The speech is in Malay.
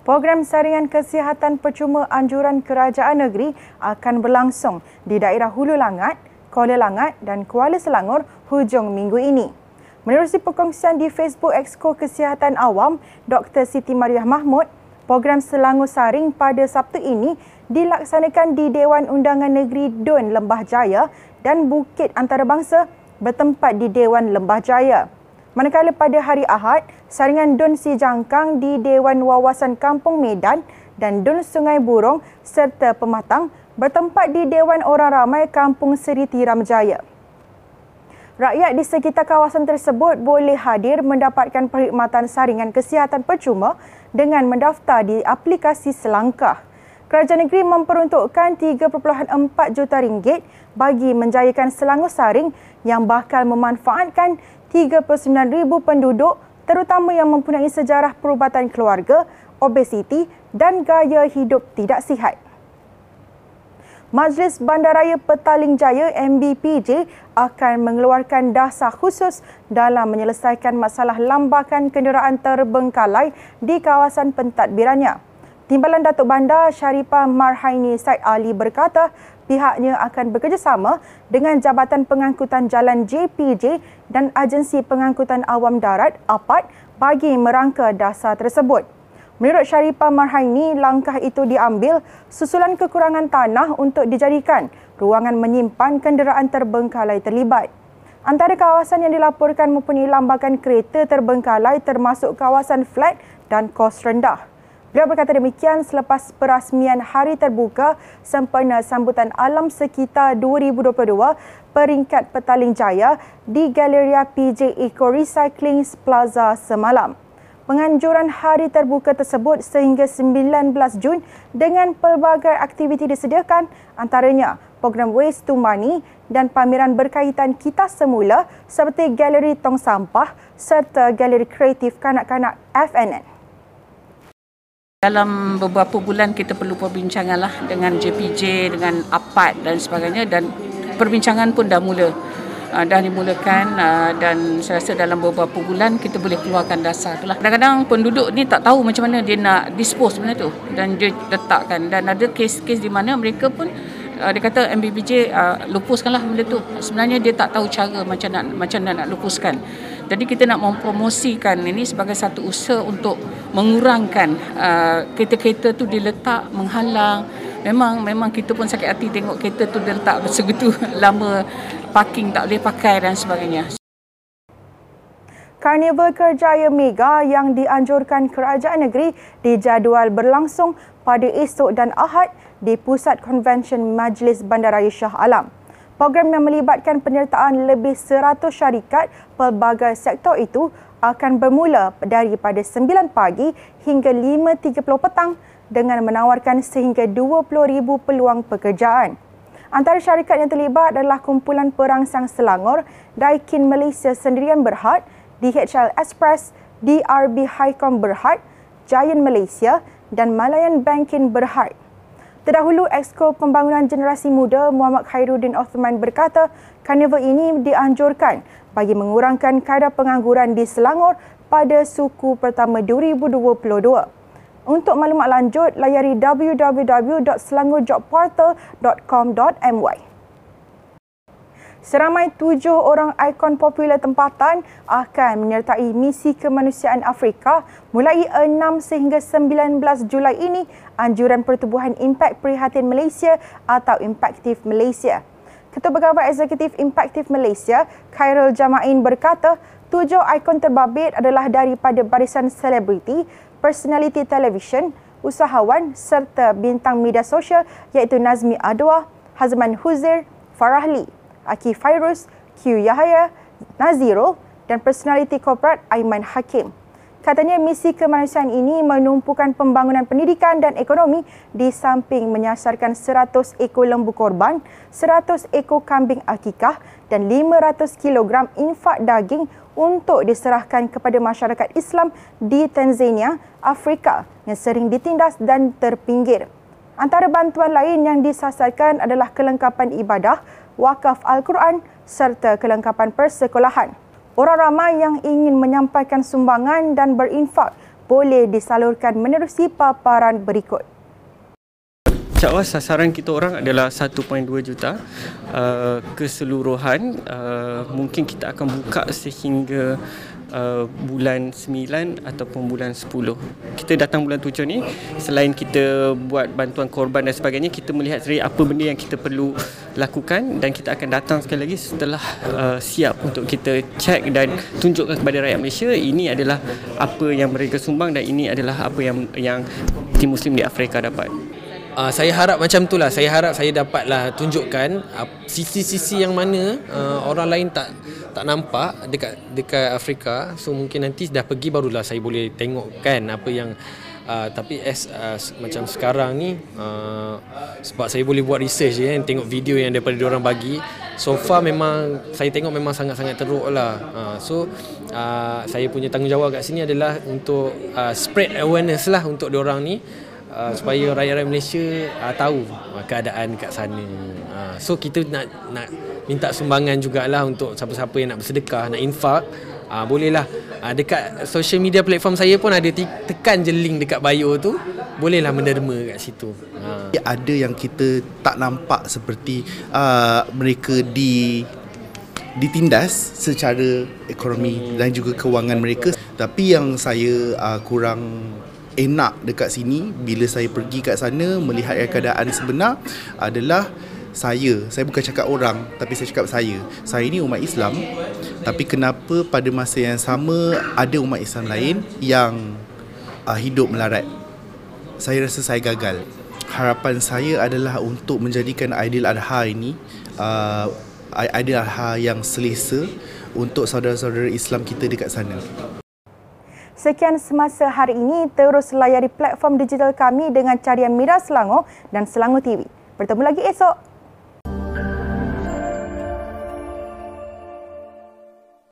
Program saringan kesihatan percuma anjuran kerajaan negeri akan berlangsung di daerah Hulu Langat, Kuala Langat dan Kuala Selangor hujung minggu ini. Menerusi perkongsian di Facebook Exco Kesihatan Awam, Dr. Siti Mariah Mahmud, program Selangor Saring pada Sabtu ini dilaksanakan di Dewan Undangan Negeri Dun Lembah Jaya dan Bukit Antarabangsa bertempat di Dewan Lembah Jaya. Manakala pada hari Ahad, saringan Dun Si Jangkang di Dewan Wawasan Kampung Medan dan Dun Sungai Burong serta Pematang bertempat di Dewan Orang Ramai Kampung Seri Tiram Jaya. Rakyat di sekitar kawasan tersebut boleh hadir mendapatkan perkhidmatan saringan kesihatan percuma dengan mendaftar di aplikasi Selangkah. Kerajaan negeri memperuntukkan 3.4 juta ringgit bagi menjayakan Selangor Saring yang bakal memanfaatkan 39,000 penduduk terutama yang mempunyai sejarah perubatan keluarga, obesiti dan gaya hidup tidak sihat. Majlis Bandaraya Petaling Jaya MBPJ akan mengeluarkan dasar khusus dalam menyelesaikan masalah lambakan kenderaan terbengkalai di kawasan pentadbirannya. Timbalan Datuk Bandar Sharifah Marhaini Said Ali berkata pihaknya akan bekerjasama dengan Jabatan Pengangkutan Jalan JPJ dan Agensi Pengangkutan Awam Darat APAD bagi merangka dasar tersebut. Menurut Sharifah Marhaini, langkah itu diambil susulan kekurangan tanah untuk dijadikan ruangan menyimpan kenderaan terbengkalai terlibat. Antara kawasan yang dilaporkan mempunyai lambakan kereta terbengkalai termasuk kawasan flat dan kos rendah. Beliau berkata demikian selepas perasmian Hari Terbuka sempena sambutan alam sekitar 2022 peringkat Petaling Jaya di Galeria PJ Eco Recycling Plaza semalam. Penganjuran Hari Terbuka tersebut sehingga 19 Jun dengan pelbagai aktiviti disediakan antaranya program Waste to Money dan pameran berkaitan kita semula seperti galeri tong sampah serta galeri kreatif kanak-kanak FNN. Dalam beberapa bulan kita perlu perbincangan lah dengan JPJ, dengan APAD dan sebagainya dan perbincangan pun dah mula. Uh, dah dimulakan uh, dan saya rasa dalam beberapa bulan kita boleh keluarkan dasar tu lah. Kadang-kadang penduduk ni tak tahu macam mana dia nak dispose benda tu dan dia letakkan dan ada kes-kes di mana mereka pun uh, dia kata MBBJ uh, lupuskanlah benda tu. Sebenarnya dia tak tahu cara macam nak macam nak, nak lupuskan. Jadi kita nak mempromosikan ini sebagai satu usaha untuk mengurangkan uh, kereta-kereta tu diletak menghalang. Memang memang kita pun sakit hati tengok kereta tu diletak segitu lama parking tak boleh pakai dan sebagainya. Karnival Kerjaya Mega yang dianjurkan kerajaan negeri dijadual berlangsung pada esok dan Ahad di Pusat Konvensyen Majlis Bandaraya Shah Alam. Program yang melibatkan penyertaan lebih 100 syarikat pelbagai sektor itu akan bermula daripada 9 pagi hingga 5.30 petang dengan menawarkan sehingga 20,000 peluang pekerjaan. Antara syarikat yang terlibat adalah Kumpulan Perangsang Selangor, Daikin Malaysia Sendirian Berhad, DHL Express, DRB Highcom Berhad, Giant Malaysia dan Malayan Banking Berhad. Terdahulu, Exco Pembangunan Generasi Muda Muhammad Khairuddin Osman berkata karnival ini dianjurkan bagi mengurangkan kadar pengangguran di Selangor pada suku pertama 2022. Untuk maklumat lanjut, layari www.selangorjobportal.com.my. Seramai tujuh orang ikon popular tempatan akan menyertai misi kemanusiaan Afrika mulai 6 sehingga 19 Julai ini anjuran pertubuhan Impact Prihatin Malaysia atau Impactive Malaysia. Ketua Pegawai Eksekutif Impactive Malaysia, Khairul Jamain berkata, tujuh ikon terbabit adalah daripada barisan selebriti, personaliti televisyen, usahawan serta bintang media sosial iaitu Nazmi Adwa, Hazman Huzair, Farah Lee. Aki Fairuz, Q Yahaya, Nazirul dan personaliti korporat Aiman Hakim. Katanya misi kemanusiaan ini menumpukan pembangunan pendidikan dan ekonomi di samping menyasarkan 100 ekor lembu korban, 100 ekor kambing akikah dan 500 kg infak daging untuk diserahkan kepada masyarakat Islam di Tanzania, Afrika yang sering ditindas dan terpinggir. Antara bantuan lain yang disasarkan adalah kelengkapan ibadah, wakaf Al-Quran serta kelengkapan persekolahan. Orang ramai yang ingin menyampaikan sumbangan dan berinfak boleh disalurkan menerusi paparan berikut. InsyaAllah sasaran kita orang adalah 1.2 juta uh, keseluruhan. Uh, mungkin kita akan buka sehingga uh, bulan 9 ataupun bulan 10. Kita datang bulan 7 ni, selain kita buat bantuan korban dan sebagainya, kita melihat sendiri apa benda yang kita perlu lakukan dan kita akan datang sekali lagi setelah uh, siap untuk kita cek dan tunjukkan kepada rakyat Malaysia ini adalah apa yang mereka sumbang dan ini adalah apa yang yang tim muslim di Afrika dapat. Uh, saya harap macam tu lah. Saya harap saya dapatlah tunjukkan uh, sisi-sisi yang mana uh, orang lain tak tak nampak dekat dekat Afrika. So mungkin nanti dah pergi barulah saya boleh tengok kan apa yang uh, tapi as uh, macam sekarang ni uh, sebab saya boleh buat research je kan tengok video yang daripada orang bagi. So far memang saya tengok memang sangat-sangat teruk lah. Uh, so uh, saya punya tanggungjawab kat sini adalah untuk uh, spread awareness lah untuk orang ni uh, supaya rakyat-rakyat Malaysia uh, tahu uh, keadaan kat sana. Uh, so kita nak nak minta sumbangan jugalah untuk siapa-siapa yang nak bersedekah, nak infak, uh, bolehlah uh, dekat social media platform saya pun ada tekan je link dekat bio tu, bolehlah menderma kat situ. Uh. Ada yang kita tak nampak seperti uh, mereka di ditindas secara ekonomi hmm. dan juga kewangan mereka tapi yang saya uh, kurang enak dekat sini. Bila saya pergi kat sana melihat keadaan sebenar adalah saya. Saya bukan cakap orang tapi saya cakap saya. Saya ni umat Islam. Tapi kenapa pada masa yang sama ada umat Islam lain yang uh, hidup melarat? Saya rasa saya gagal. Harapan saya adalah untuk menjadikan Aidil Adha ini uh, Aidil Adha yang selesa untuk saudara-saudara Islam kita dekat sana Sekian semasa hari ini, terus layari platform digital kami dengan carian Mira Selangor dan Selangor TV. Bertemu lagi esok.